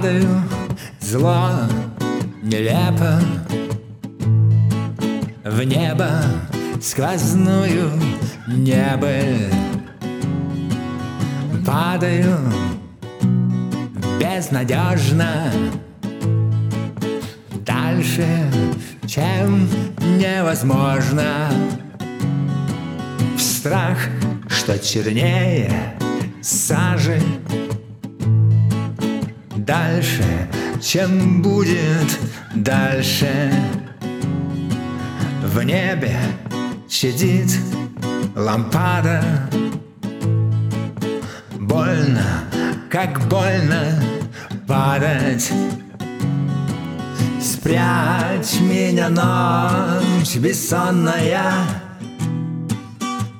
Падаю зло нелепо. В небо сквозную небыль Падаю безнадежно. Дальше, чем невозможно. В страх, что чернее сажи Дальше, чем будет дальше. В небе чадит лампада. Больно, как больно падать. Спрячь меня, ночь бессонная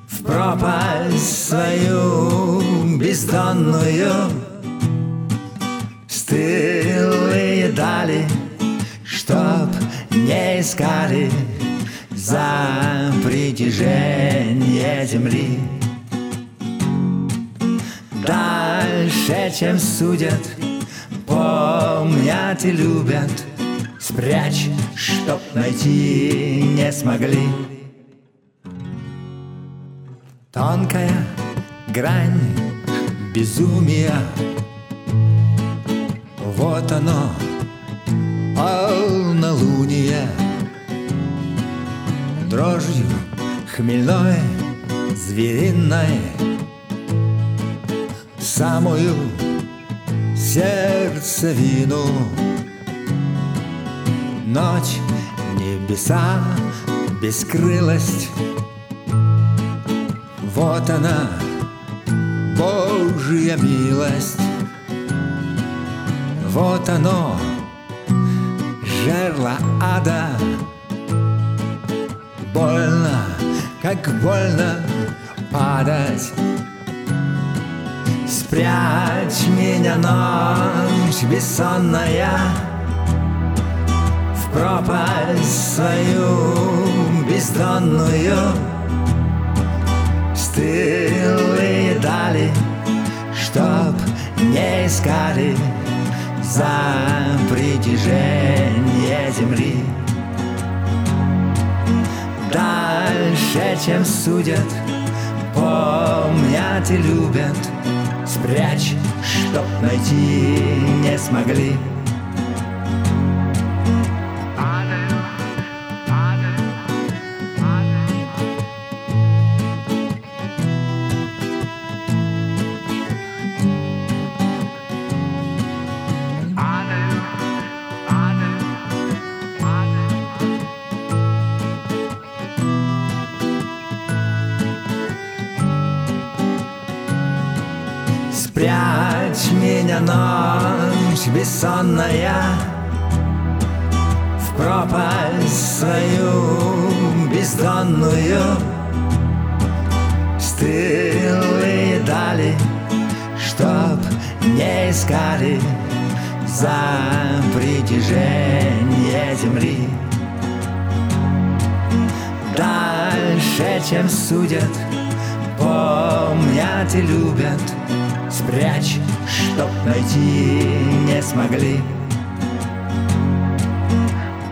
В пропасть свою бездонную Стылые дали, чтоб не искали За притяжение земли. Дальше, чем судят, помнят и любят Спрячь, чтоб найти не смогли. Тонкая грань безумия оно, полнолуние Дрожью хмельной, звериной самую сердцевину Ночь, небеса, бескрылость. Вот она, Божья милость Вот оно, жерло ада. Больно, как больно падать. Спрячь меня, ночь бессонная В пропасть свою бездонную. Стылые дали, чтоб не искали За притяжение земли. Дальше, чем судят, помнят и любят. Спрячь, чтоб найти не смогли Спрячь меня, ночь бессонная В пропасть свою бездонную. Стылые дали, чтоб не искали За притяжение земли. Дальше, чем судят, помнят и любят спрячь, чтоб найти не смогли.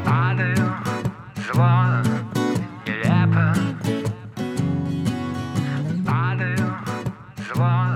Падаю, звон, нелепо. Падаю, звон.